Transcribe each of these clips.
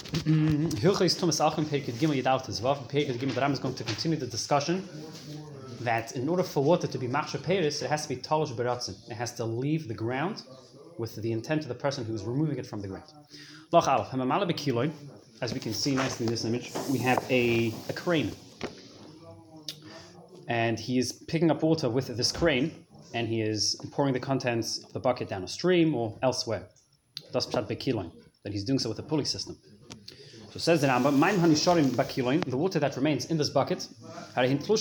Mm, Hilchos Thomas Achim Perikid Gimel Yidaltis Vav Perikid Gimel Ram is going to continue the discussion that in order for water to be Machsha Peris, it has to be Talish Beratzin. It has to leave the ground with the intent of the person who is removing it from the ground. Loch Aleph, Hamamala Bekiloin, as we can see nicely in this image, we have a, a crane. And he is picking up water with this crane, and he is pouring the contents of the bucket down a stream or elsewhere. Das Pshat Bekiloin, that he's doing so with a pulley system. So says the Rambam, "Mein hanisharim bakiloin, the water that remains in this bucket. Until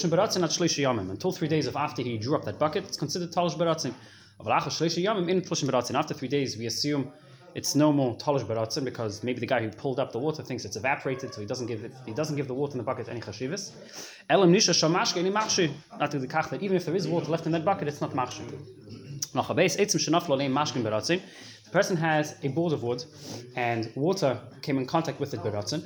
three days of after he drew up that bucket, it's considered talish beratzin. Avalacha shlishi yamim in tlushim beratzin. After three days, we assume it's no more talish beratzin because maybe the guy who pulled up the water thinks it's evaporated, so he doesn't give it, he doesn't give the water in the bucket any chashivas. Nisha the that even if there is water left in that bucket, it's not machshi. Noch a base etzim shenaflo leim mashkin. Person has a board of wood, and water came in contact with it beratzin.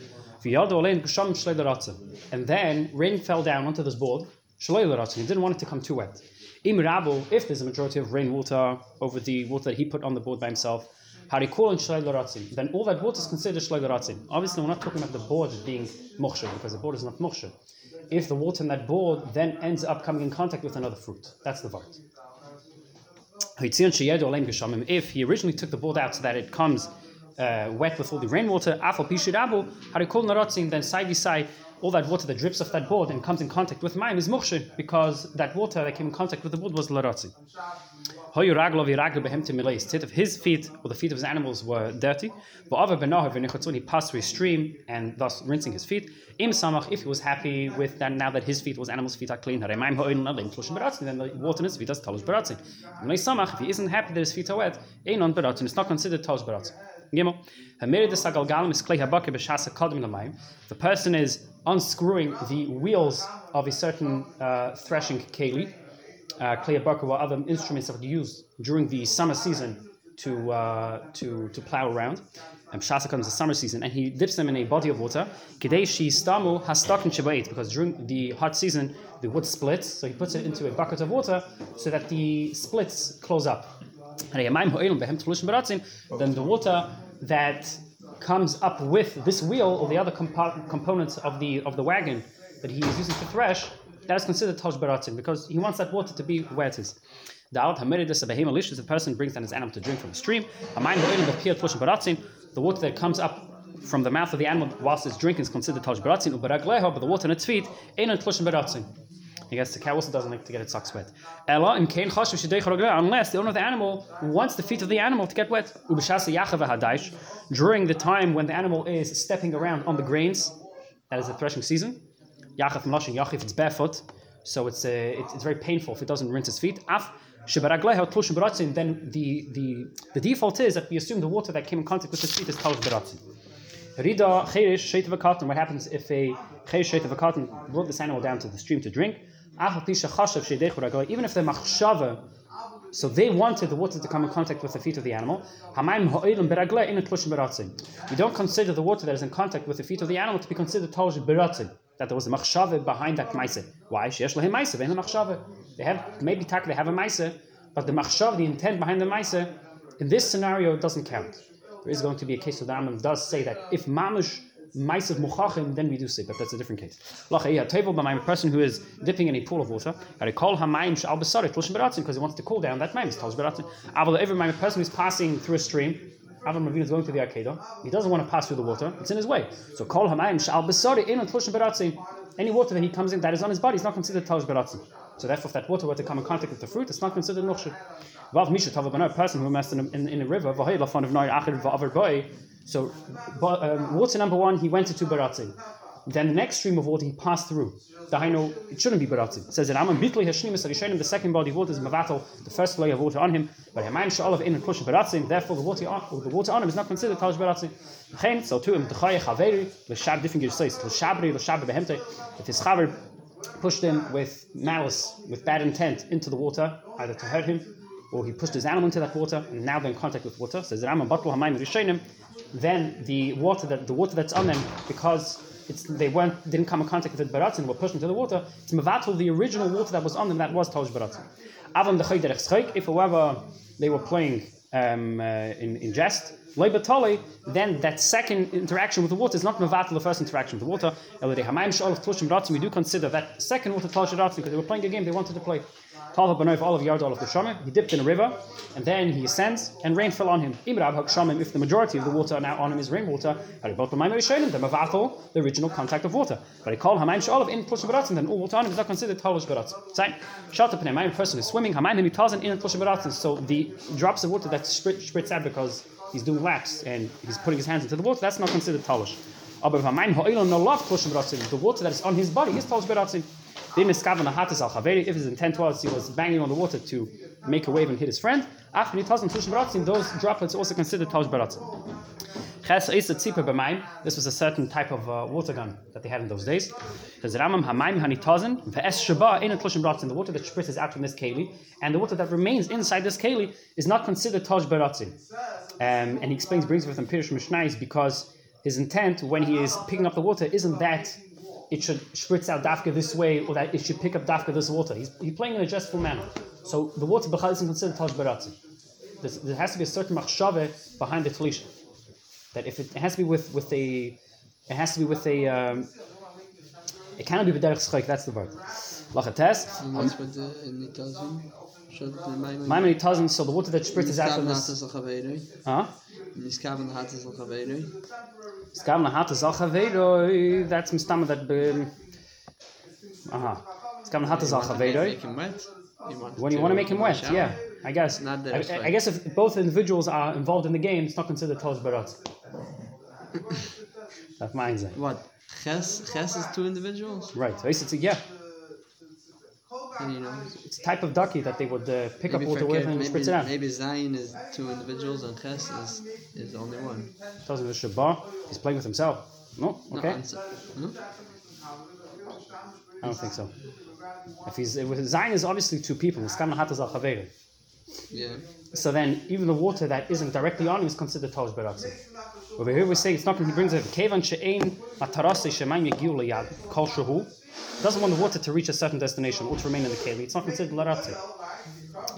And then rain fell down onto this board. He didn't want it to come too wet. If there's a majority of rainwater over the water that he put on the board by himself, then all that water is considered shloilaratzin. Obviously, we're not talking about the board being moksha because the board is not moksha. If the water in that board then ends up coming in contact with another fruit, that's the vart. If he originally took the board out so that it comes uh, wet with all the rainwater, then side by side, all that water that drips off that board and comes in contact with mine is mukshe, because that water that came in contact with the board was laratzin. If his feet or the feet of his animals were dirty, he passed through a stream and thus rinsing his feet. If he was happy with that, now that his feet, was animals' feet are clean, then the water in his feet is talosh beratzin. If he isn't happy that his feet are wet, it's not considered talosh The person is unscrewing the wheels of a certain uh, threshing keli, uh, or other instruments that are used during the summer season to uh, to to plow around. Um, Shasa comes the summer season, and he dips them in a body of water. Because during the hot season the wood splits, so he puts it into a bucket of water so that the splits close up. Then the water that comes up with this wheel or the other compo- components of the of the wagon that he is using to thresh, that is considered tosh baratzin because he wants that water to be where it is. The out hamiridus of a malicious, the person brings down his animal to drink from the stream. The water that comes up from the mouth of the animal whilst it's drinking is considered tosh baratzin. But the water in its feet ain't tosh baratzin. I guess the cow also doesn't like to get its socks wet. Ella in kain unless the owner of the animal wants the feet of the animal to get wet. During the time when the animal is stepping around on the grains, that is the threshing season. Yachaf mlashing yachif, it's barefoot, so it's, uh, it's, very painful if it doesn't rinse its feet. Af then the, the, the default is that we assume the water that came in contact with his feet is talush beratzin. Rida sheit What happens if a cheirish sheit brought this animal down to the stream to drink? Even if the machshava, so they wanted the water to come in contact with the feet of the animal. We don't consider the water that is in contact with the feet of the animal to be considered talish beratzin. That there was a machshava behind that maise. Why? They have maybe tak they have a maise, but the machshava, the intent behind the maise, in this scenario, doesn't count. There is going to be a case where the Rambam does say that if mamush Maisav Muchachim, then we do say, but that's a different case. A person who is dipping in a pool of water, because he wants to cool down that Maim, every person who's passing through a stream, Avram Ravina is going to the Arcada, he doesn't want to pass through the water, it's in his way. So call Hamayim Shal Basari in Tlushim Any water that he comes in that is on his body is not considered Tal Beratzin. So therefore, if that water were to come in contact with the fruit, it's not considered Nukhshir. Vav Misha Tavabanah, a person who immersed in, in, in a river, Vahayla Lafan of Noir Achir Va'avar Boy, so, um, water number one, he went into Baratzin. Then the next stream of water he passed through. The Haino, it shouldn't be Baratzin. It says that Amam Bitli Hashnimis Arishanim, the second body of water is Mavatal, the first layer of water on him. But Hamayim Sha'alav in Kush Baratzin, therefore the water, on, the water on him is not considered Talish Baratzin. Chen, so to him, Tchaya Chaveri, L'Shab, different says, L'Shabri, L'Shab Behemte, if his Chaver pushed him with malice, with bad intent into the water, either to hurt him, or he pushed his animal into that water, and now they're in contact with water. Says Rambam Batlu Hamayim Rishonim, then the water that the water that's on them, because it's, they weren't didn't come in contact with the baratzin, were pushed into the water. It's mevatel the original water that was on them that was talish baratzin. If however they were playing um, uh, in, in jest, Leibatali, then that second interaction with the water is not mevatel the first interaction with the water. We do consider that second water tlushim ratzim because they were playing a game they wanted to play. Talha all of yard shamim. He dipped in a river, and then he ascends, and rain fell on him. Imrab hakshamim. If the majority of the water now on him is rainwater. The mevatel the original contact of water. But he called hamayim she'olav in tlushim ratzim. Then all water on him is not considered tlushim ratzim. Same. Shalt up a person is swimming. In. So the drops of water that spritz out because he's doing laps and he's putting his hands into the water, that's not considered talish. The water that is on his body is talish beratzim. If his intent was he was banging on the water to make a wave and hit his friend, after he those droplets also considered talish beratzim. This was a certain type of uh, water gun that they had in those days. The water that spritz out from this keli, and the water that remains inside this keli is not considered taj baratzin. Um, and he explains, brings with him Pirish Mishnais because his intent when he is picking up the water isn't that it should spritz out dafka this way or that it should pick up dafka this water. He's, he's playing in a jestful manner. So the water b'chal isn't considered taj baratzin. There has to be a certain machshave behind the talisha that if it, it, has to be with with a it has to be with a um, it cannot be b'derech schayk. That's the word. Lachates. And what's with the nitazim? Maimon nitazim. So the water that spritzes out from this. Huh? Niskaven hatas al chaveiroi. Hatas al. That's mistama that. Aha. Niskaven hatas al chaveiroi. When you want to make him wet, yeah. I guess. I, I, guess if both individuals are involved in the game, it's not considered Tosh Barat. What? Ches, ches is two individuals? Right. So it's, yeah. And, you know, it's a type of ducky that they would uh, pick up water with and spritz it out. Maybe Zayin is two individuals and Ches is, is only one. Tells him the Shabbat, he's playing with himself. No? Okay. No, I don't think so. If he's with Zayin is obviously two people. It's of Yeah. So then, even the water that isn't directly on him is considered Taj Beratzi. Over here we say it's not. He brings it. Kevan she'ein matarase shemayim yagiu liyad kol shehu. Doesn't want the water to reach a certain destination or to remain in the keli. It's not considered laratzi.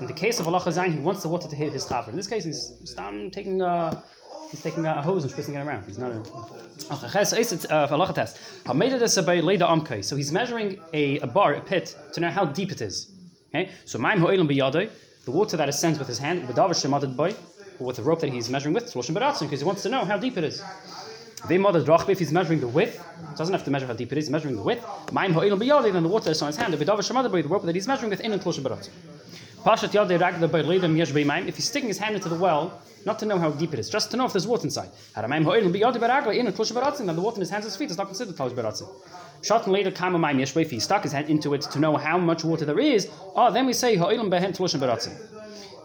In the case of Allah Zayin, he wants the water to hit his chaver. In this case, he's taking a, he's taking a hose and twisting it around. He's not a. Uh, so he's measuring a, a bar, a pit, to know how deep it is. Okay, so ma'im ho'ilim biyadoi the water that ascends with his hand, or with the rope that he's measuring with, because he wants to know how deep it is. If he's measuring the width, doesn't have to measure how deep it is, measuring the width. Then the water is on his hand. The rope that he's measuring with in If he's sticking his hand into the well, not to know how deep it is, just to know if there's water inside. Then the water in his hands and his feet is not considered Talish Baratzin. Shot later kama my if he stuck his hand into it to know how much water there is, oh then we say ha'ilam behen tlushim baratzim.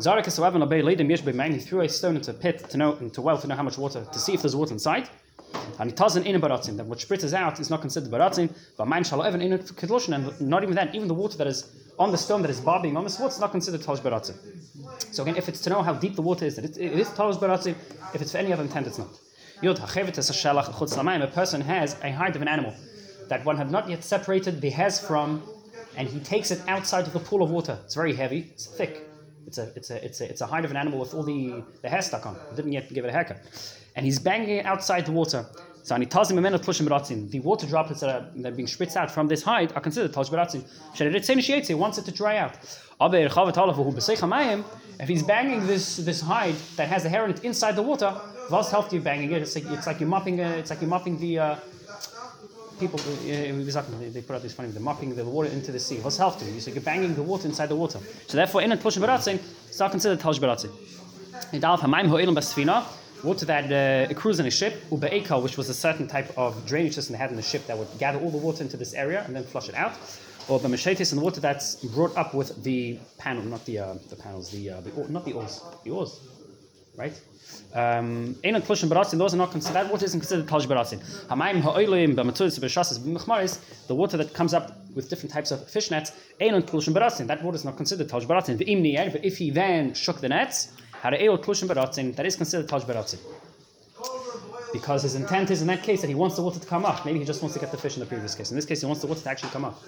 Threw a stone into a pit to know into a well to know how much water, to see if there's water inside. And he doesn't in a baratzim, that what spritzes out is not considered baratzim, but mine shall even in a kedlushin, and not even that, even the water that is on the stone that is bobbing on the water is not considered talish baratzim. So again, if it's to know how deep the water is, that it, it is talish baratzim, if it's for any other intent, it's not. Yod hachevet es a person has a hide of an animal that one had not yet separated the hairs from, and he takes it outside of the pool of water. It's very heavy, it's thick. It's a, it's a, it's a, it's a hide of an animal with all the, the hair stuck on. Didn't yet give it a haircut. And he's banging it outside the water. So and he tells him the water droplets that are, that are being spritzed out from this hide are considered tosh beratzin. He wants it to dry out. If he's banging this this hide that has the hair in it inside the water, banging it? It's like it's like you're mopping uh, it's like you're mopping the uh, people, exactly, they put out this funny, they're mopping the water into the sea. What's half to You say you're banging the water inside the water. So therefore, in a Tosh Baratzin, it's not considered Tosh Baratzin. In Dalaf Hamaim Ho'ilim Basfina, water that uh, cruised in a ship, Ube'eka, which was a certain type of drainage system they had in the ship that would gather all the water into this area and then flush it out. Or the B'Meshetis, and water that's brought up with the panel, not the uh, the panels, the, uh, the not the oars, the oars, right? Um, Tlushim Baratzin, those are not considered, water isn't considered Talish Baratzin. Hamayim Ha'oilim, B'Matzuris, B'Shasas, B'Mechmaris, the water that comes up with different types of fish nets, Einan Tlushim Baratzin, that water is not considered Talish Baratzin. V'im Niyer, but if he then shook the nets, Ha're'el Tlushim Baratzin, that is considered Talish Baratzin. Because his intent is in that case that he wants the water to come up. Maybe he just wants to get the fish in the previous case. In this case, he wants the water to actually come up.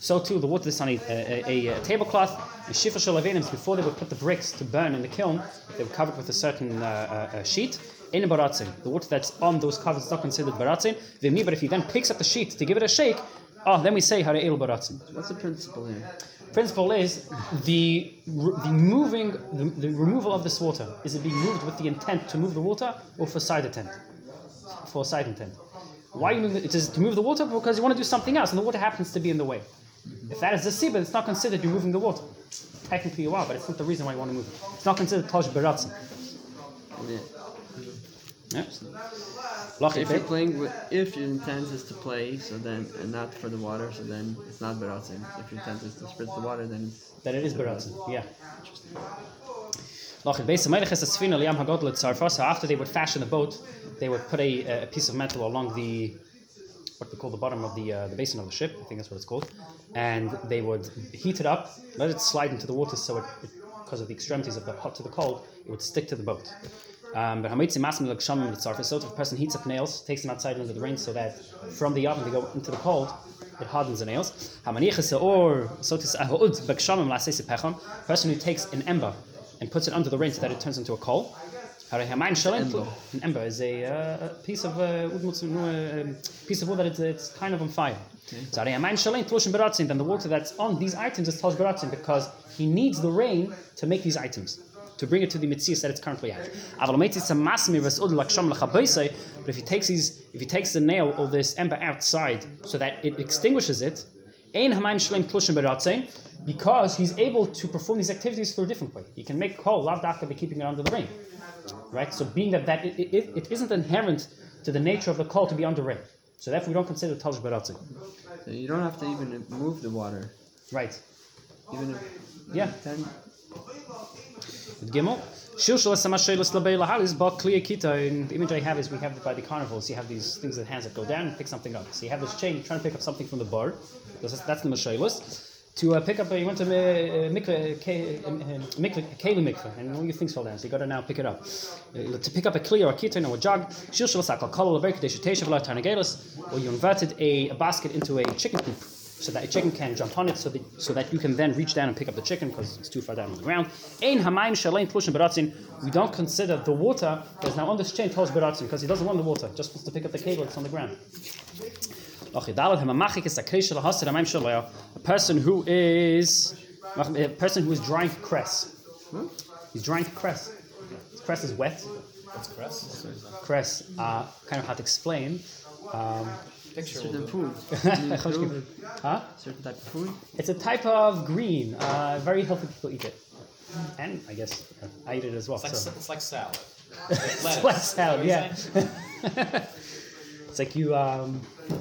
So too, the water that's on a, a, a, a tablecloth and shifa. Before they would put the bricks to burn in the kiln, they were covered with a certain uh, uh, sheet. In baratzin, the water that's on those covers is not considered baratzin. But if he then picks up the sheet to give it a shake, oh, then we say harei baratzin What's the principle here? Principle is the the moving the, the removal of this water. Is it being moved with the intent to move the water or for side intent? For side intent. Why you move it? is to move the water because you want to do something else and the water happens to be in the way. If that is the sibah it's not considered you're moving the water. Technically you are but it's not the reason why you want to move it. It's not considered tosh beratzin If you're playing with, if your intent is to play, so then and not for the water, so then it's not beratzin. If your intent is to spritz the water, then it's that it is beratzin yeah Lach it, base Melech is a sfina liyam. So after they would fashion the boat, they would put a, a piece of metal along the what we call the bottom of the uh, the basin of the ship. I think that's what it's called, and they would heat it up, let it slide into the water, so it, it because of the extremities of the hot to the cold, it would stick to the boat. Um, but hamitzi masmi like shamim tzarfa. So if a person heats up nails, takes them outside under the rain, so that from the oven they go into the cold, it hardens the nails. Hamanichas or so to say, ha'ud b'kshamim la'asesi pecham. Person who takes an ember and puts it under the rain so that it turns into a coal. An ember is a, uh, a piece of uh, wood, uh, piece of wood that it's, it's kind of on fire. So harei hamayim shalem tlushim beratzin. Then the water that's on these items is tosh because he needs the rain to make these items. To bring it to the mitzvah that it's currently at. Aval omeitzi tzam masmi v's'ud l'ksham l'chabeisei. But if he takes these, if he takes the nail or this ember outside so that it extinguishes it, ein hamayim shalem tlushim beratzin, because he's able to perform these activities through a different way. He can make kol lav dafka by keeping it under the rain right? So being that, that it, it, it isn't inherent to the nature of the call to be under rain. So therefore we don't consider Taj Baratzin. so you don't have to even move the water, Right. even if Yeah. Then Gimel. Shilshal Samashelis Labei Lahalis Ba Kliya the image I have is we have by the carnivals, you have these things with hands that go down and pick something up. So you have this chain, trying to pick up something from the bar. That's, that's the Mashelis. To uh, pick up, uh, you went to uh, ke- um, um, mikveh, keli mikveh, and all your things fell down, so you got to now pick it up. Uh, to pick up a kli or a kitin or a jug, shil shel sakal kol lever kadesh teishav la tarnagelos, or you inverted a, a basket into a chicken coop, so that a chicken can jump on it, so that so that you can then reach down and pick up the chicken because it's too far down on the ground. Ein hamayim shalein tlushim beratzin. We don't consider the water that's now on this chain tosh beratzin because he doesn't want the water, just wants to pick up the cable that's on the ground. Okay, dalet hamamachik is a kreisha lahasid hamayim shalaya. A person who is a person who is drying cress. He's drying cress. Cress is wet. What's cress? Cress, uh, kind of hard to explain. Um, Picture. certain will food, huh? certain type of food. It's a type of green. Uh, very healthy people eat it, and I guess I eat it as well. It's like, so. it's like salad. It's like salad, yeah. it's like you um,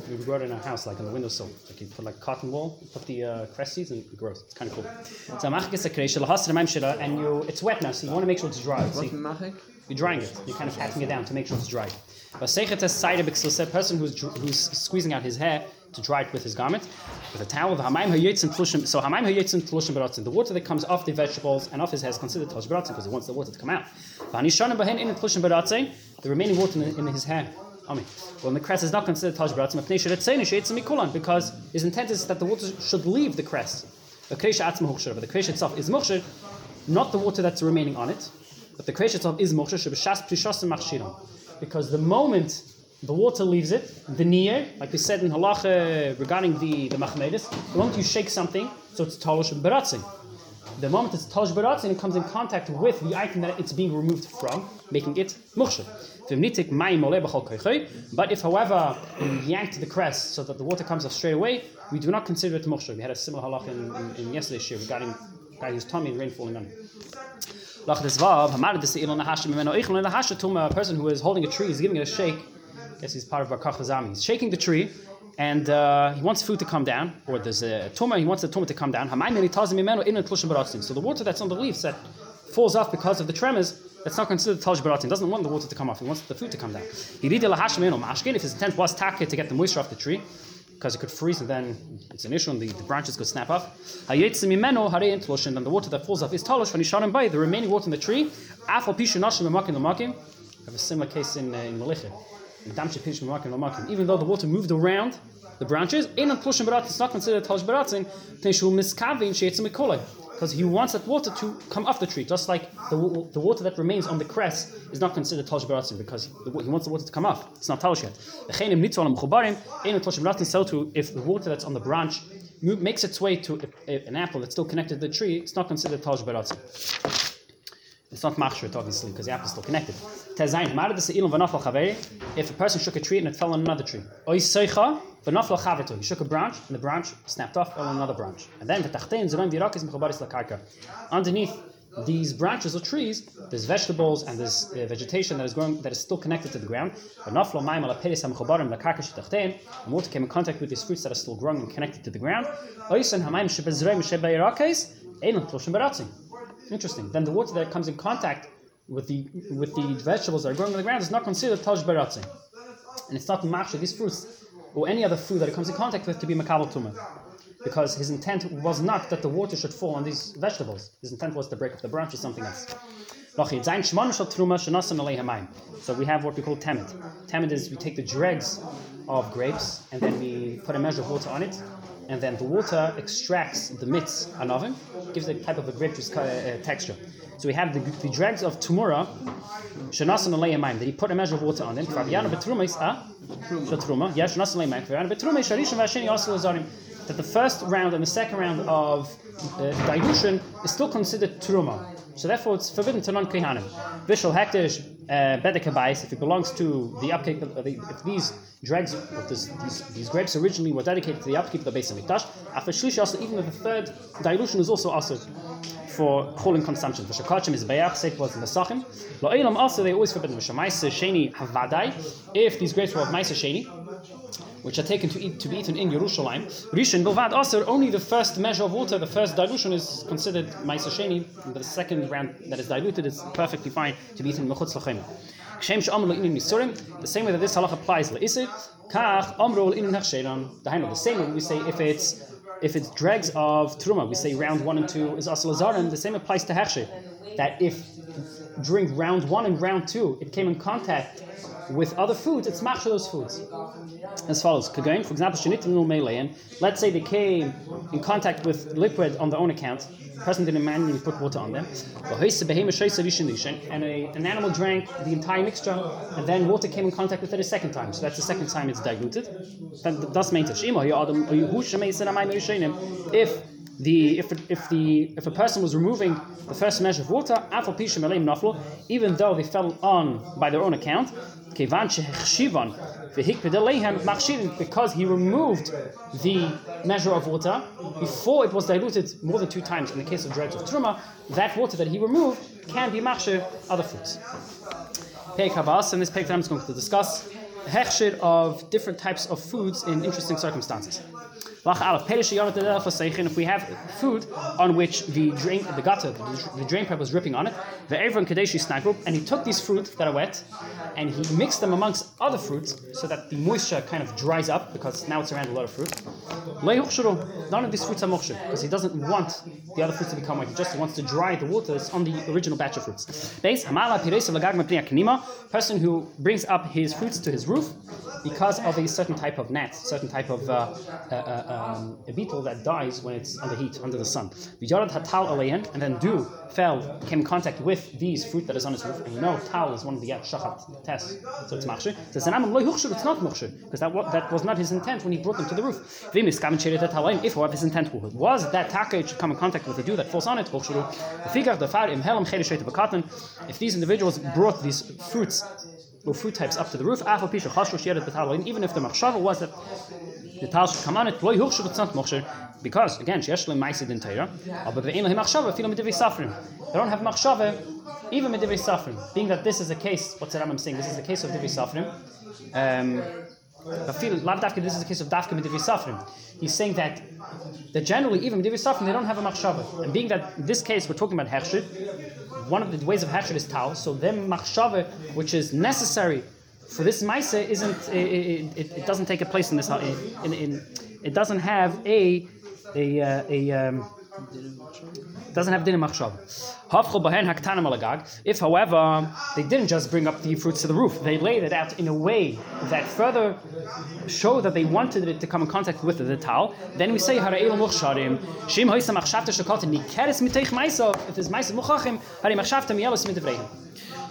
you grow it in a house, like on the windowsill. Like you put like cotton wool, you put the uh, cress seeds, and it grows. It's kind of cool. So machik a kreisha lahasir maim shela, and you it's wet now, so you want to make sure it's dry. So What's you, machik? you're drying it. You're kind of patting it down to make sure it's dry. A person who's who's squeezing out his hair to dry it with his garment with a towel. So hamaim hayetzin tlushim beratzin. The water that comes off the vegetables and off his hair is considered tlushim beratzin because he wants the water to come out. V'anishanim bahen in tlushim beratzin. The remaining water in, in his hair. Ami. Well, the cress is not considered taj mikulan because his intent is that the water should leave the cress. The kresha atzma but the itself is mukshir, not the water that's remaining on it, but the kresha itself is mukshir shebeshas prishasim machshiram. Because the moment the water leaves it, the niyer, like we said in halacha regarding the the machmedis, the moment you shake something, so it's talosh beratzin. The moment it's talosh beratzin, it comes in contact with the item that it's being removed from, making it mukshir. But if, however, you yank the cress so that the water comes off straight away, we do not consider it mukhshir. We had a similar halach in, in, in yesterday's year regarding guy whose tummy and rain falling on him. A person who is holding a tree, is giving it a shake. I guess he's part of Barkach Hazami. He's shaking the tree, and uh, he wants food to come down, or there's a Tuma, he wants the Tuma to come down. So the water that's on the leaves that falls off because of the tremors, that's not considered Taj Baratzin. doesn't want the water to come off, he wants the food to come down. He Mashkin, if his intent was taka to get the moisture off the tree, because it could freeze and then it's an issue and the, the branches could snap off. Hayetze mimeno harei entlosh, and then the water that falls off is talosh when you by the remaining water in the tree. Afal pishu nashim lemakim. I have a similar case in uh, in lemakim. Even though the water moved around the branches, it's not considered talosh baratzin. Tenshu miskavin sheyetzim mikolai because he wants that water to come off the tree, just like the, the water that remains on the cress is not considered talsh baratzim because he wants the water to come off. It's not talsh yet. So if the water that's on the branch makes its way to an apple that's still connected to the tree, it's not considered talsh baratzim. It's not machshert, obviously, because the apple is still connected. If a person shook a tree and it fell on another tree. He shook a branch and the branch snapped off, on another branch. And then underneath these branches or trees, there's vegetables and there's uh, vegetation that is growing that is still connected to the ground. And water came in contact with these fruits that are still growing and connected to the ground. Interesting. Then the water that comes in contact with the with the vegetables that are growing on the ground is not considered taj baratzin. And it's not machsha, these fruits, or any other food that it comes in contact with to be makabal tumah. Because his intent was not that the water should fall on these vegetables. His intent was to break up the branch or something else. So we have what we call temet. Temet is we take the dregs of grapes and then we put a measure of water on it and then the water extracts the mitz anovim, gives a type of a grape uh, texture. So we have the, the dregs of tumura, shenasan aleiyamayim, that he put a measure of water on them. Fabiana betruma is ah, shatruma, yes, shenasan aleiyamayim. Fabiana betruma is sharishim vasheni also. That the first round and the second round of uh, dilution is still considered truma. So therefore, it's forbidden to non-kehanim. Vishal hektish uh, bedekabais, if it belongs to the upkeep, of if these dregs, if this, these, these grapes originally were dedicated to the upkeep of the base of Mikdash, after shlish also, even if the third dilution is also also for calling consumption. For shakachim is bayach, sake was sachim. Lo'ilam also they always forbidden. V'shamaisa sheni havadai. If these grapes were of maisa sheni, which are taken to eat to be eaten in Yerushalayim. Rishon Bilvad also only the first measure of water, the first dilution is considered Maisa the second round that is diluted is perfectly fine to be eaten Mechutz Lachem. The same way that this halach applies le'isir, kach amru l'inin hachsheran. The same way we say if it's if it's dregs of truma, we say round one and two is asal The same applies to hechsher, that if during round one and round two it came in contact with other foods, it's machshel those foods. As follows: for example. Let's say they came in contact with liquid on their own account. The person didn't manually put water on them. And a, an animal drank the entire mixture, and then water came in contact with it a second time. So that's the second time it's diluted. That, That's meant If the if, if the if a person was removing the first measure of water, even though they fell on by their own account, because he removed the measure of water before it was diluted more than two times in the case of dregs of truma, that water that he removed can be machshir other foods. Pei Kabas, and this Pei I'm going to discuss hechshir of different types of foods in interesting circumstances. If we have food on which the drain, the gutter, the drain pipe was dripping on it, the Avron Kadeshi snack and he took these fruits that are wet and he mixed them amongst other fruits so that the moisture kind of dries up because now it's around a lot of fruit. None of these fruits are moksha because he doesn't want the other fruits to become wet. He just wants to dry the waters on the original batch of fruits. Person who brings up his fruits to his roof because of a certain type of gnat, certain type of uh, uh, uh um, a beetle that dies when it's under heat, under the sun. And then dew fell, came in contact with these fruit that is on its roof. And you know, tal is one of the shachat tests, so it's machshir. So it's not machshir, because that, that was not his intent when he brought them to the roof. If however his intent was that taka should come in contact with the dew that falls on it, if these individuals brought these fruits or fruit types up to the roof, even if the machshava was that the tal should come on it, because again, sheyesh le ma'asid in Torah, but ve'im lehem machshava, filo medivei safrim. They don't have machshava, even medivei safrim. Being that this is a case, what's the Rambam saying? This is a case of divei safrim. Um, feel lav dafka. This is a case of dafka medivei safrim. He's saying that that generally, even medivei safrim, they don't have a machshava. And being that in this case we're talking about hechshit, one of the ways of hechshit is tal. So them machshava, which is necessary for this Maisa isn't it, it, it doesn't take a place in this in, in, it doesn't have a a uh, a um, doesn't have dinner machshav. If, however, they didn't just bring up the fruits to the roof, they laid it out in a way that further showed that they wanted it to come in contact with the tal. Then we say hara'el muchsharim shim hoisa machshavta shakot nikeres miteich maiso. If there's maiso muchachim, hari machshavta miyelos mitevreim.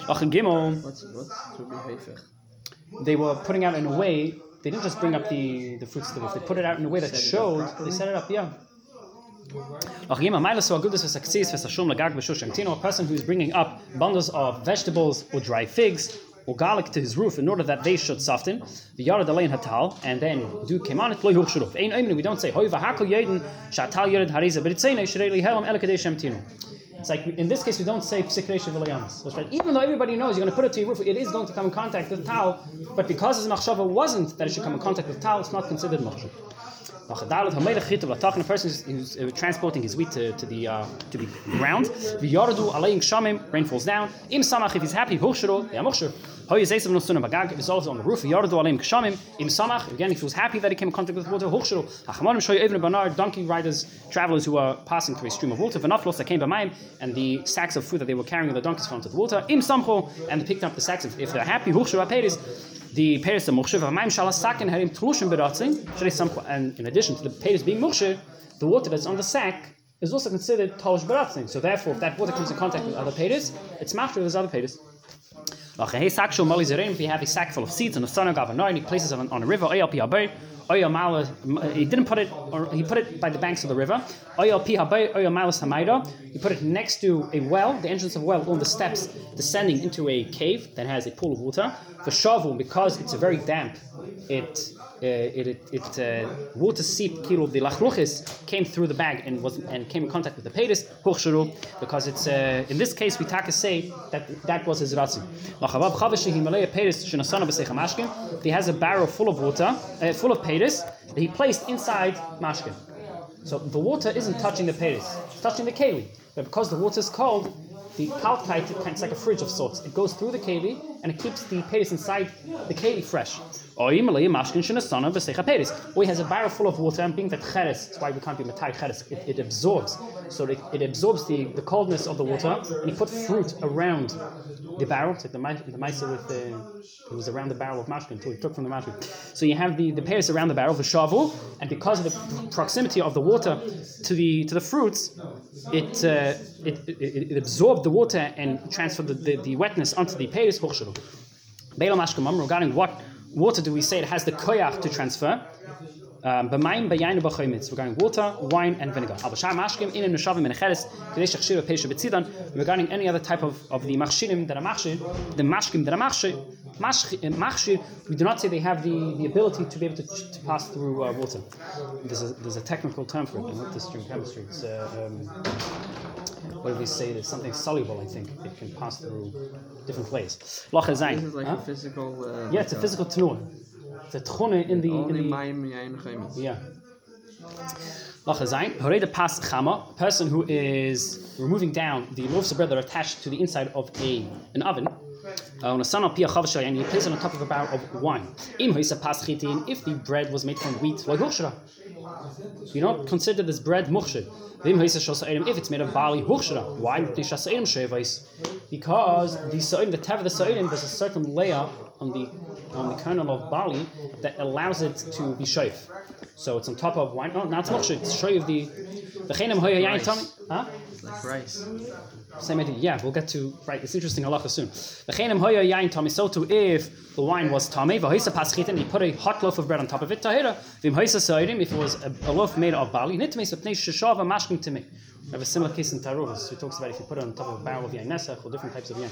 Ach in Gimel, What's what's to be heifech? They were putting out in a way. They didn't just bring up the, the fruits to the roof. They put it out in a way that it showed. They set it up, yeah. A person who is bringing up bundles of vegetables or dry figs or garlic to his roof in order that they should soften. The yara dalein hatal and then do keman it loy hochshuruf. Ein we don't say yedin hariza, but. It's like in this case we don't say. So it's right. Even though everybody knows you're going to put it to your roof, it is going to come in contact with towel. But because his machshava wasn't that it should come in contact with towel, it's not considered machshava. Latachin, a person who's, who's uh, transporting his wheat to, to the uh, to the ground. V'yaradu alaying shamim, rain falls down. Im samach, if he's happy, yeah, mochshir. Hoy zesav no sunnah bagag, if it's also on the roof. V'yaradu alayim shamim, im samach, again, if he was happy that he came in contact with water, hochshiro. Hachamanim shoy even banar, donkey riders, travelers who are passing through a stream of water. V'naflos that came by mine, and the sacks of food that they were carrying, on the donkeys fell into the water. Im samcho, and they picked up the sacks. If, they're happy, hochshiro aperis, the Peres the Mokshe V'Mayim Shala Sakin Harim Tlushim Beratzin and in addition to the Peres being Mokshe, the water that's on the sack is also considered Tolush Beratzin. So therefore, if that water comes in contact with other Peres, it's Machshir with those other Peres. If you have a sack full of seeds and the sun of and he places it on, on a river, He didn't put it, or he put it by the banks of the river, he put it next to a well, the entrance of a well, on the steps descending into a cave that has a pool of water. For Shavu, because it's very damp, it uh, it, it, uh, water seep kilo the lachluchis came through the bag and was and came in contact with the pedis hochshuru because it's uh, in this case we taka say that that was his ratzi. He has a barrel full of water, uh, full of pedis that he placed inside mashkin. So the water isn't touching the pedis; it's touching the keli. But because the water is cold, the kalkite, it's like a fridge of sorts. It goes through the keli and it keeps the pedis inside the keli fresh. Or he has a barrel full of water, and being that cheres, that's why we can't be matai cheres, it, it absorbs. So it, it absorbs the, the coldness of the water, and he put fruit around the barrel. Like the, the mice with the, it was around the barrel of mashkin until he took from the mashkin. So you have the, the pears around the barrel, the shavu, and because of the proximity of the water to the to the fruits, it uh, it, it, it absorbed the water and transferred the, the, the wetness onto the pears. Regarding what water do we say it has the koyach to transfer? Um, b'choymitz. Regarding water, wine, and vinegar. Regarding any other type of, of the machshirim that are machshir, the mashkim that are machshir, uh, machshir, we do not say they have the, the ability to be able to, to pass through uh, water. There's a, there's a technical term for it. Looked this during chemistry. It's uh, um, what do we say? There's something soluble. I think it can pass through different ways. Loch This is like Huh? a physical. Uh, Yeah, it's a physical tenor. It's a tchune in the in Only the yain chaymitz. yeah. Lacha zayin. Horei pas chama, a person who is removing down the loaves of bread that are attached to the inside of a an oven. Uh, on a son of pia chavashay, and you place it on top of a barrel of wine. Im hoisa pas chitin, if the bread was made from wheat, like huchshra. You don't consider this bread muchshir. Vim hoisa shos if it's made of barley huchshra. Why? Because the the sa'im, the tev of the sa'im, there's a certain layer on the on the kernel of barley that allows it to be shaif. So it's on top of wine. No, not much. It's shaif the the chenim hoya yain Rice. Huh? Like rice. Same idea. Yeah, we'll get to right. It's interesting halacha soon. If the wine was v'hoisa paschitin, he put a hot loaf of bread on top of it. If it was a, loaf made of barley, nitme sapnei sheshava mashkim We have a similar case in Taruvas. He talks about if you put it on top of a barrel of yain or different types of yain.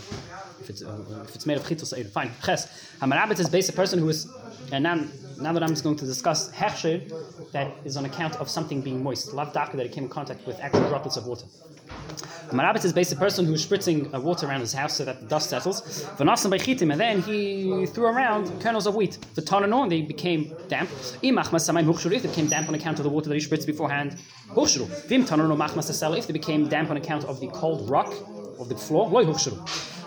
If it's uh, if it's made of chitos sa'im, fine. Ches. Hamarabit is based a person who is and now, now that I'm just going to discuss hechsher, that is on account of something being moist. Lav that it came in contact with actual droplets of water. Marabit is based a person who's spritzing uh, water around his house so that the dust settles. V'nasan beichitim, and then he threw around kernels of wheat. The tonano, and they became damp. Imach masamayim huchshur, it became damp on account of the water that he spritzed beforehand, Vim machmas Sela, if they became damp on account of the cold rock of the floor, loy huchshru.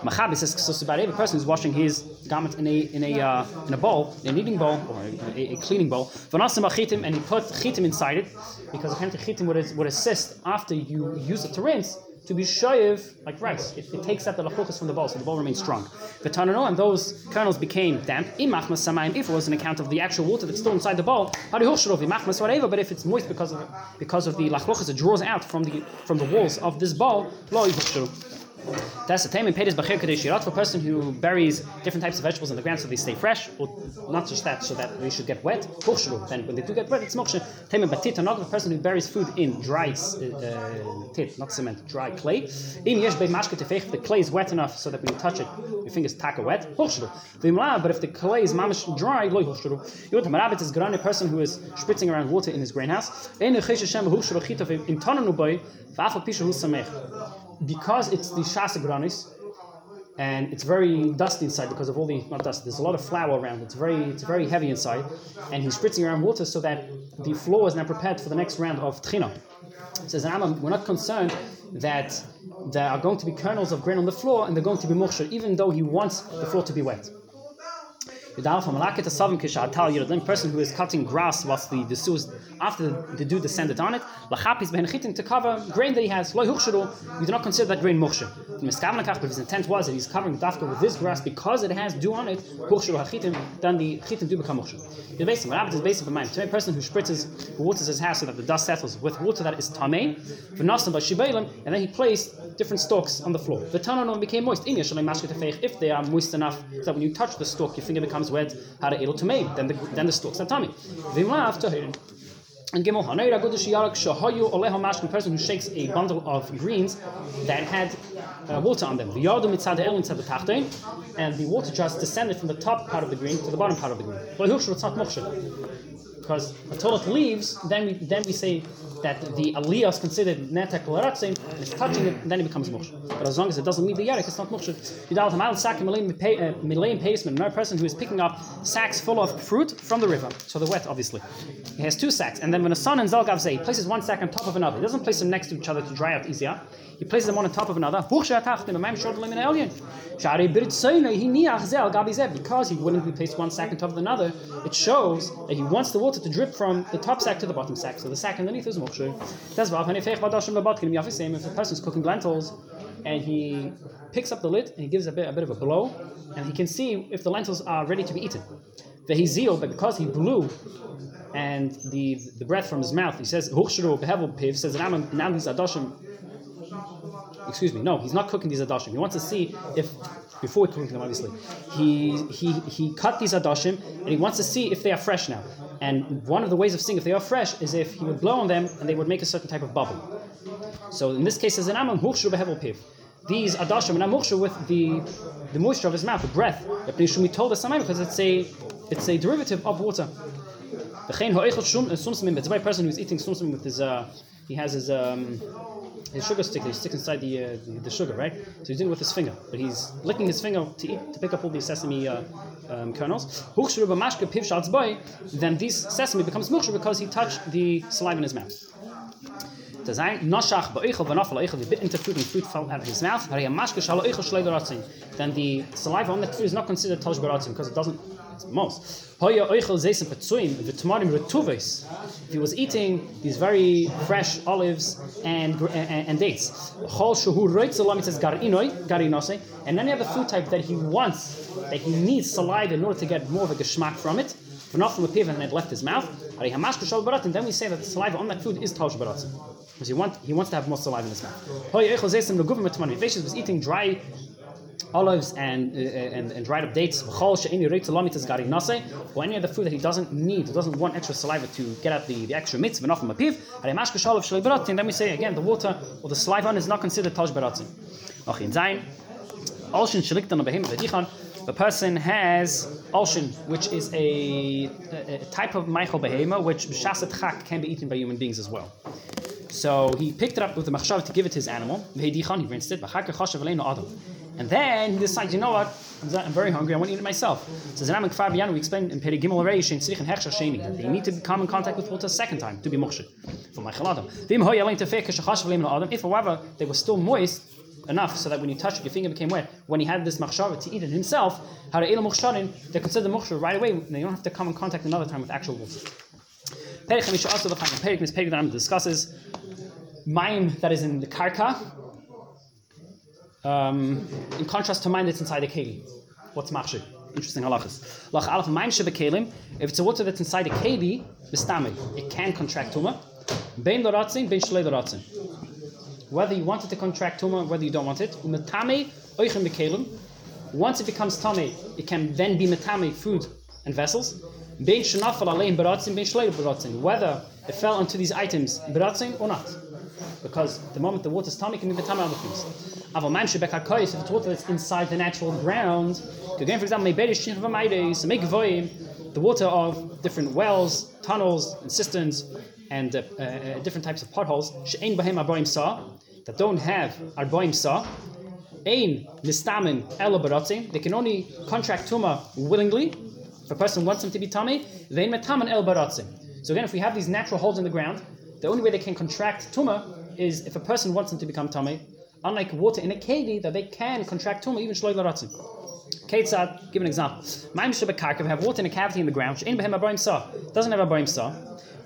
Machabis says so about every person who's washing his garment in a in a uh, in a bowl, in a kneading bowl or a, a cleaning bowl. V'nasim achitim, and he put chitim inside it because apparently chitim would, would assist after you use it to rinse to be shayiv like rice. It, it takes out the lachukas from the bowl, so the bowl remains strong. The tanano and those kernels became damp. Imachmas samayim, if it was an account of the actual water that's still inside the bowl, whatever. But if it's moist because of because of the lachukas, it draws out from the from the walls of this bowl. Lo that's the time in Pedis Bachir Kadesh Yirat for a person who buries different types of vegetables in the ground so they stay fresh, or not just that, so that they should get wet. Then when they do get wet, it's moksha. Time in Batit, another person who buries food in dry uh, tit, not cement, dry clay. Im yesh tefech, the clay is wet enough so that when you touch it, your fingers taka wet. But if the clay is mamish dry, loy kuchshru. Yot Marabit is gran a person who is spritzing around water in his greenhouse. Ein chesh Hashem kuchshru chitav im tananu boy, va'afal pisha hu samech because it's the shasagranis and it's very dusty inside because of all the not dust. There's a lot of flour around. It's very it's very heavy inside, and he's spritzing around water so that the floor is now prepared for the next round of tchina. Says Rambam, we're not concerned that there are going to be kernels of grain on the floor and they're going to be muksher, even though he wants the floor to be wet. The person who is cutting grass whilst the, the sues after the, the dew descended on it, to cover grain that he has. We do not consider that grain muksha. But his intent was that he's covering the dafka with this grass because it has dew on it, then the chitim do become muksha. The basic, what is basic of mind. To a person who spritzes, who waters his house so that the dust settles with water that is tameh, and then he placed different stalks on the floor. The tanon became moist. If they are moist enough so that when you touch the stalk, your finger becomes wet, how to able to make, then the then the stalks are tummy. And Gimel Hanayra Gudish Yarak Shahayu Mashkin, person who shakes a bundle of greens that had uh, water on them. And the water just descended from the top part of the green to the bottom part of the green. Because until it leaves, then we then we say that the aliyah is considered netek l'ratzim, and it's touching it, and then it becomes muksha. But as long as it doesn't leave the yarek, it's not muksha. Yidal tamal sakim milayim paceman, another person who is picking up sacks full of fruit from the river, so they're wet, obviously. He has two sacks, and then when a son and zalgav say, he places one sack on top of another. He doesn't place them next to each other to dry out easier. He places them one on top of another. Because he wouldn't be placed one sack on top of another, it shows that he wants the water to drip from the top sack to the bottom sack. So the sack underneath is mokshe. That's if a person is cooking lentils and he picks up the lid and he gives a bit, a bit of a blow, and he can see if the lentils are ready to be eaten. But because he blew and the the breath from his mouth, he says, says now these adoshim excuse me, no, he's not cooking these adashim. He wants to see if before cooking them, obviously, he he he cut these adashim and he wants to see if they are fresh now. And one of the ways of seeing if they are fresh is if he would blow on them and they would make a certain type of bubble. So in this case, as an amam hukshu behevel piv. These adashim and amukshu with the the moisture of his mouth, the breath. We told us because it's a it's a derivative of water. It's a very person who's eating sumsum with his uh, he has his um, his sugar stick he sticks inside the, uh, the, the sugar, right? So he's doing it with his finger, but he's licking his finger to eat to pick up all these sesame uh, um, kernels. Then this sesame becomes muksher because he touched the saliva in his mouth. He bit into food and food fell out of his mouth. Then the saliva on the food is not considered tosh because it doesn't most. If he was eating these very fresh olives and and, and dates, and any other food type that he wants, that he needs saliva in order to get more of a geschmack from it, not from a piv and it left his mouth, and then we say that the saliva on that food is tosh because he, want, he wants to have more saliva in his mouth. He was eating dry olives and, uh, and, and dried up dates, or any other food that he doesn't need, doesn't want extra saliva to get out the, the extra piv, and then we say again, the water or the saliva on is not considered tosh baratzin. The person has alshin, which is a, a, a type of Michael behema, which b'shasat chak can be eaten by human beings as well. So he picked it up with the machshav to give it to his animal. He rinsed it And then he decides, you know what? I'm very hungry. I want to eat it myself. So Zanam Biyanu, we explained in Peri Gimel Reish in Tzrich and Hechsha Sheni that they need to come in contact with water a second time to be mokshe for my chaladam. Vim tefek adam. If, however, they were still moist enough so that when you touched it, your finger became wet. When he had this machshava to eat it himself, how to eat a muksharin, they're considered mokshe right away. They don't have to come in contact another time with actual water. Chamisha also the final Miss Perek that discusses mime that is in the karka, um, in contrast to mine that's inside the keli. What's machshir? Interesting halachas. Lach alaf mime shebekelim. If it's a water that's inside a keli, bistame, it can contract tuma. Bein doratzin, bein shlei doratzin. Whether you want it to contract tuma, whether you don't want it. Umetame oichem bekelim. Once it becomes tummy, it can then be metame food and vessels. Bein shenafal aleim beratzin, bein shlei beratzin. Whether it fell onto these items beratzin or not. Because the moment the water's tummy can be metame other things. Aval man if it's water that's inside the natural ground, again, for example, make the water of different wells, tunnels, and cisterns, and uh, uh, different types of potholes, she'ein bahem arboim sa, that don't have arboim sa, ein nistamin elo baratzin, they can only contract tuma willingly. If a person wants them to be tummy, vein metaman el baratzin. So again, if we have these natural holes in the ground, the only way they can contract tuma is if a person wants them to become tummy. Unlike water in a keli, that they can contract tuma even shloi baratzin. Ketzad, give an example. Maim shebekarka, have water in a cavity in the ground, she'en behem abayim sa, doesn't have abayim sa.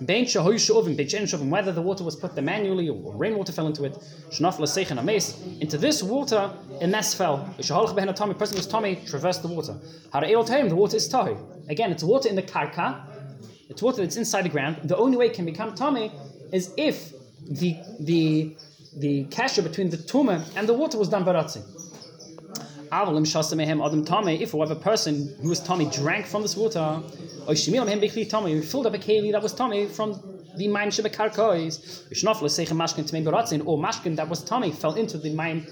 Bein shehoy shovim, bein she'en shovim, whether the water was put there manually or rainwater fell into it, shnaf l'seichen ames, into this water, a mess fell. Sheholach behen a person was tummy, traversed the water. Hara el tahim, the water is tahi. Again, it's water in the karka, it's water that's inside the ground. The only way it can become tummy is if the the the kasha between the tumah and the water was done baratzin. If whoever person who was tummy drank from this water, or tummy, he filled up a keli that was tummy from the mine shebekarkois, or mashkin that was tummy fell into the mine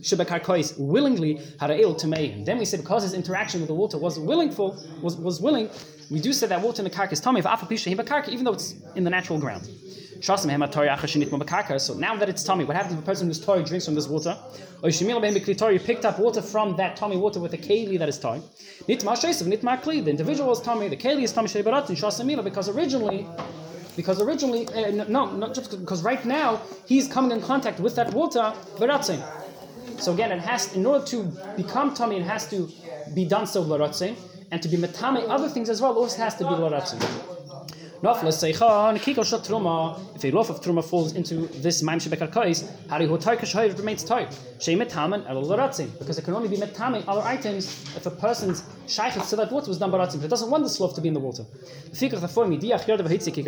shebekarkois willingly had a to me. Then we say because his interaction with the water was willingful, was, was willing, we do say that water in the karka is tummy even though it's in the natural ground. So now that it's tummy, what happens if a person who's toy drinks from this water? Or you picked up water from that tummy water with a keli that is toy. The individual is tummy, the keli is tummy because originally because originally, uh, no, not just because right now he's coming in contact with that water, veratzin. So again, it has, in order to become tummy, it has to be done so veratzin, and to be metame other things as well, also has to be veratzin. If a loaf of truma falls into this maim shebekarkais, hari hotar remains tight. Shei metaman el because it can only be metamin other items if a person's shaykhs to that water was done baratzim. It doesn't want the loaf to be in the water.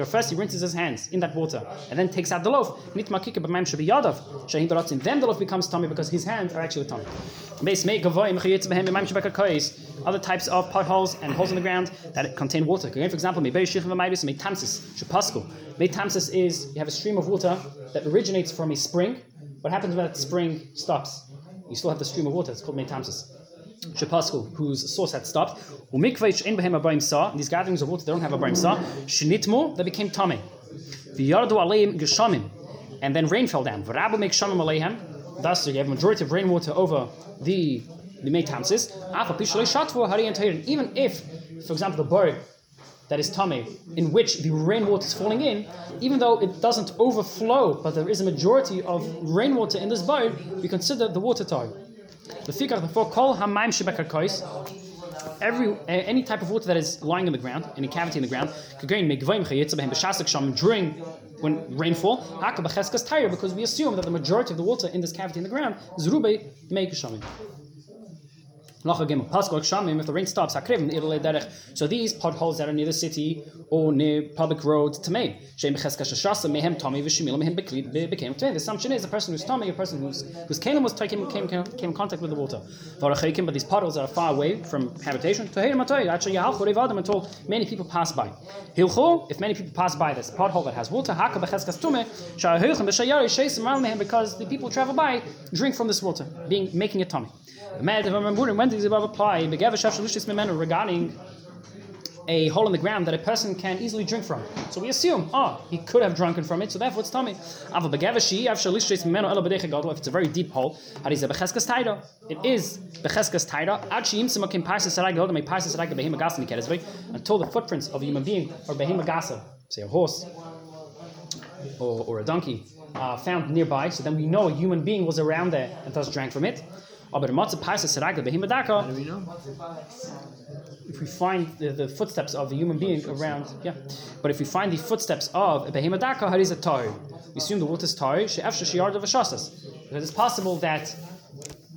First, he rinses his hands in that water and then takes out the loaf. Nit makika b'maim shebiyadav shehin baratzim. Then the loaf becomes tummy because his hands are actually tummy. Other types of potholes and holes in the ground that contain water. For example, tamsis, shapasku. Tamsis is you have a stream of water that originates from a spring. What happens when that spring stops? You still have the stream of water. It's called Tamsis. Shapasku, whose source had stopped. These gatherings of water, they don't have a brain saw. Shinitmo, they became tummy. V'yardu aleim geshamim. And then rain fell down. V'rabu make aleihem. Thus, you have a majority of rainwater over the the metamsis. Even if, for example, the bird that is tummy, in which the rainwater is falling in, even though it doesn't overflow, but there is a majority of rainwater in this bowl, we consider the water tide. The fikar therefore call hamaim shebekarkois. Every any type of water that is lying in the ground, in a cavity in the ground, during when rainfall, because we assume that the majority of the water in this cavity in the ground is rubei make if the rain stops, so these potholes that are near the city or near public roads to made. The assumption is a person who's tummy, a person who's, whose kalim was taken came, came, came in contact with the water. But these potholes are far away from habitation. Until many people pass by. If many people pass by this pothole that has water, because the people travel by drink from this water, being making it tummy. When did the above apply? Regarding a hole in the ground that a person can easily drink from. So we assume, oh, he could have drunken from it, so therefore it's gadol, if it's a very deep hole. It is becheskas taida. Until the footprints of a human being or behema gasa, say a horse or, or a donkey, found nearby, so then we know a human being was around there and thus drank from it. Aber matze parsa sarai behema daka, How do we know? if we find the, the footsteps of a human being around, yeah. But if we find the footsteps of a behemoth daka, how is it tahir? We assume the water is tahir. She'efsha sheyard of shasas, because it's possible that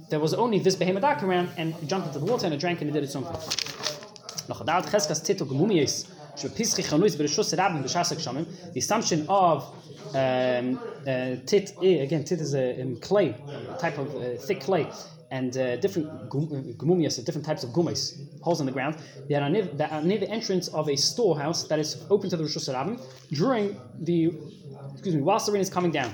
there was only this behemoth daka around and it jumped into the water and it drank and it did its own thing. Noch adat cheskas tito gemumiyes. shebepischi chanuis bereshus rabim b'shasak shamim. The assumption of um, uh, tit eh, again tit is a um, clay, type of uh, thick clay, and uh, different gumumias, different types of gumis, holes in the ground. They are near, that are near the entrance of a storehouse that is open to the Rosh Hashanah during the excuse me whilst the rain is coming down.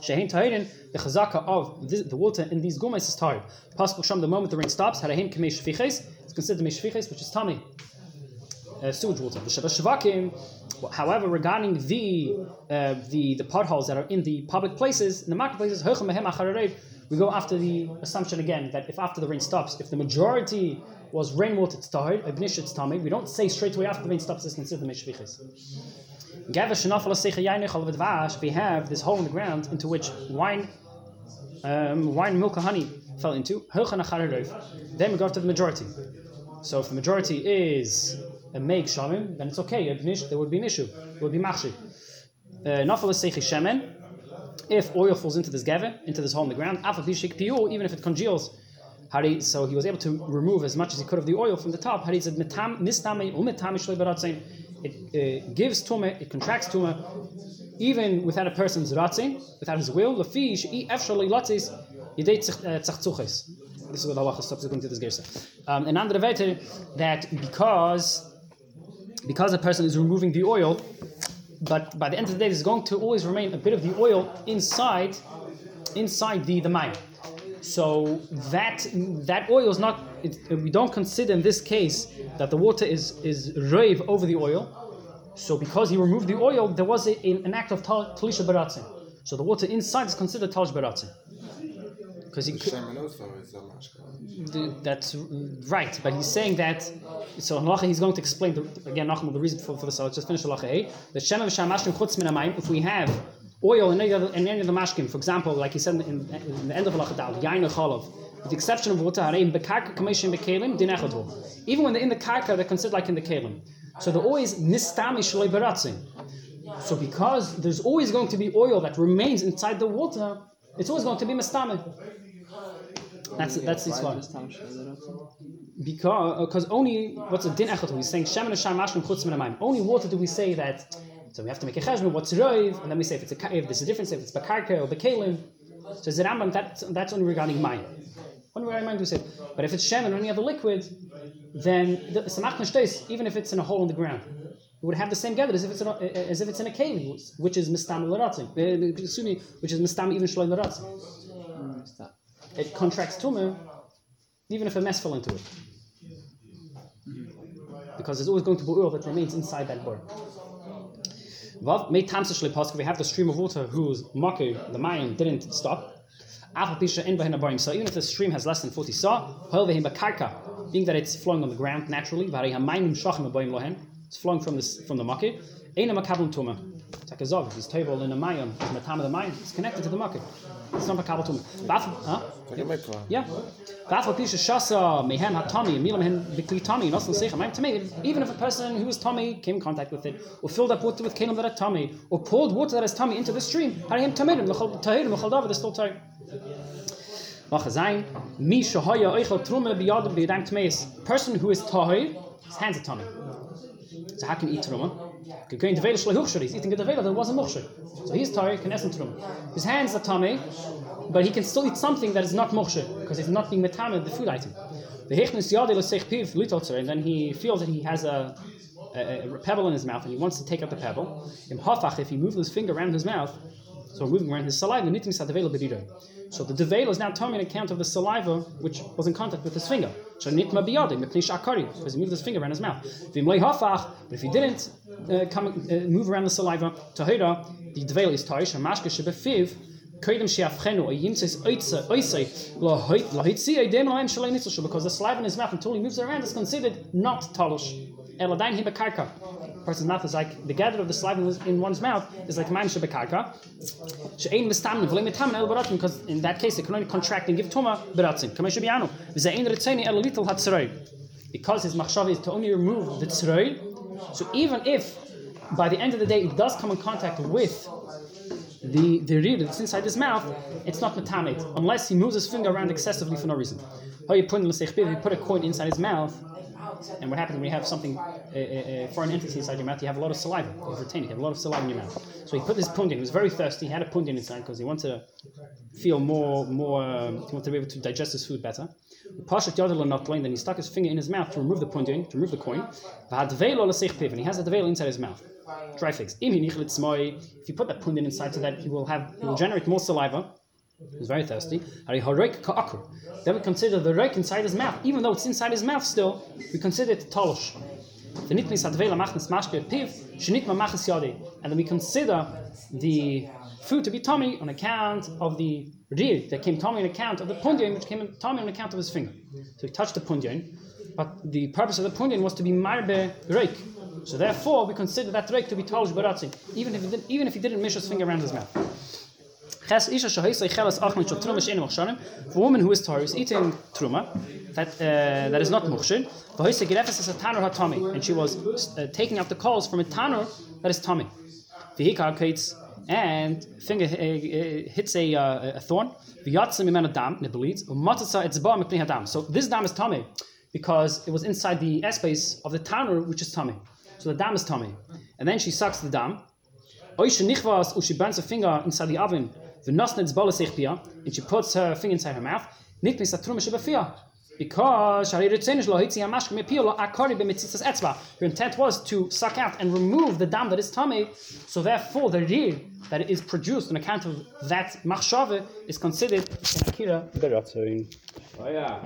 Shehin Tahirin, the chazaka of this, the water in these gumis is tired. Possible sham the moment the rain stops, harahim kamei shviches, it's considered meshviches, which is tummy, uh, sewage water. The however, regarding the uh, the the potholes that are in the public places, in the marketplaces, we go after the assumption again that if after the rain stops, if the majority was rainwater tahir, ibnish it's tummy, we don't say straight away after the rain stops it's considered meshviches. We have this hole in the ground into which wine, um, wine, milk, and honey fell into. Then we go to the majority. So if the majority is a make shamim, then it's okay. There would be an issue. It would be machshi. Nafal shemen. If oil falls into this gevin, into this hole in the ground, even if it congeals, so he was able to remove as much as he could of the oil from the top. It uh, gives tumah, it contracts tumah, even without a person's ratzin, without his will. This is what the halacha subsequent to this gersa. Um, and andere weiter that because because a person is removing the oil, but by the end of the day, there's going to always remain a bit of the oil inside inside the the mine. So that that oil is not. It, we don't consider in this case that the water is is rave over the oil. So because he removed the oil, there was a, an act of tal- talisha baratzin. So the water inside is considered talish baratzin. Because he could, the- that's right, but he's saying that. So halacha he's going to explain the, again Nachum, the reason for, for this. So let's just finish halacha hey. The shem of shamashkim chutz min. If we have oil in any other in any of the mashkim, for example, like he said in, in, the end of halacha dal, yain chalav, with the exception of water, hareim bekarka kameshim bekelim din echadol. Even when they're in the karka, they're considered like in the kelim. So they're always nistami shloi baratzin. So because there's always going to be oil that remains inside the water, it's always going to be mistame. That's that's this one. Because because only what's a din echad? He's saying shem and sham mashlim chutz min. Only water do we say that. So we have to make a cheshbon. What's roiv? And then we say if it's a if there's a difference if it's bakarka or bekalim. So the Rambam that that's only regarding mine. Only regarding mine do we say. But if it's shemen or any other liquid, then the samach even if it's in a hole in the ground. It would have the same gather as if it's in a, as if it's in a keli, which is mistam l'ratzim. Uh, Excuse me, which is mistam even shloim l'ratzim. It contracts tumah, even if a mess fell into it. Because there's always going to be oil that remains inside that pask, we have the stream of water whose maku, the mayim, didn't stop. So even if the stream has less than 40 saw, hol vehim bakarka, being that it's flowing on the ground naturally, it's flowing from this from the maku. It's like a zov, his table in a mayim, his matam of the mayim, it's connected to the maku. It's not makabel tuma. Vaf, huh? Yeah. Vaf pisha shasa mehem hatami, milam hen bikli tami, nosan secha, mayim tamei. Even if a person who is tummy came in contact with it, or filled up water with kelim that are tummy, or poured water that is tummy into the stream, harihim tamedim, tahirim, l'chol davar, they're still tired. Machazain, mi shahaya eichel trume biyad biyadam tmeis. Person who is tahir, his hands are tummy. So how can he eat truma? He's eating a devela that wasn't muksher. So he's tahir, can essen truma. His hands are tummy, but he can still eat something that is not muksher because he's not being metamed the food item. The hechnis yadel sech piv litotzer, and then he feels that he has a, a, a pebble in his mouth and he wants to take out the pebble. Im hafach, if he moves his finger around his mouth, So moving around his saliva, nitmis adevela bedira. So the devela is now telling an account of the saliva which was in contact with his finger. So nitma biyadi, mipnish akari, because he moved his finger around his mouth. But if he didn't uh, come uh, move around the saliva, tahira, the devela is taish, and mashke shebefiv, Koydem sheafchenu a yimtzes oitze oisei lo hoit lo hitzi a dem laim shalei nitzoshu because the saliva in his mouth until he moves around is considered not talosh. Eladain hibakarka. Person's mouth is like the gather of the saliva in one's mouth is like maim shebekarka. She'ein mistamne v'lei mitamen el baratim because in that case it can only contract and give tuma baratim. Kamei shebianu v'zein ritzeni el little hatzroi. Because his machshav is to only remove the tzroi. So even if by the end of the day it does come in contact with the the reed that's inside his mouth, it's not metamet unless he moves his finger around excessively for no reason. How you put you put a coin inside his mouth, and what happens when you have something, a, a, a foreign entity inside your mouth, you have a lot of saliva. You retain it, you have a lot of saliva in your mouth. So he put this pundian. He was very thirsty. He had a pundian inside because he wanted to feel more, more. Um, he wanted to be able to digest his food better. Yadal not Then he stuck his finger in his mouth to remove the pundian, to remove the coin. And he has a devela inside his mouth. Dry figs. If you put that pundian inside so that he will have, he will generate more saliva. He's very thirsty. Then we consider the reik inside his mouth, even though it's inside his mouth still, we consider it talosh. The. And then we consider the food to be tummy on account of the rear that came tummy on account of the pundian, which came tummy on account of his finger. So he touched the pundian, but the purpose of the pundian was to be marbe reik. So therefore, we consider that reik to be talosh baratzi, even if even if he didn't mish his finger around his mouth. For a woman who is is eating truma that uh, that is not mukshin. And she was uh, taking out the coals from a tanur that is tummy. And finger uh, uh, hits a, uh, a thorn. V'yatzim imenu dam and it bleeds. U'matzatza etzba mipnei hadam. So this dam is tummy because it was inside the space of the tanur which is tummy. So the dam is tummy, and then she sucks the dam. Oisha nichvas, or she burns her finger inside the oven, v'nosnetz bolasich pia, and she puts her finger inside her mouth, nitmis atruma shebafia. Because shari ritzenish lo hitzi hamashka mepia lo akari b'mitzitzas etzba. Her intent was to suck out and remove the dam that is tummy, so therefore the rear that is produced on account of that machshave is considered an akira beratzoin. Oh,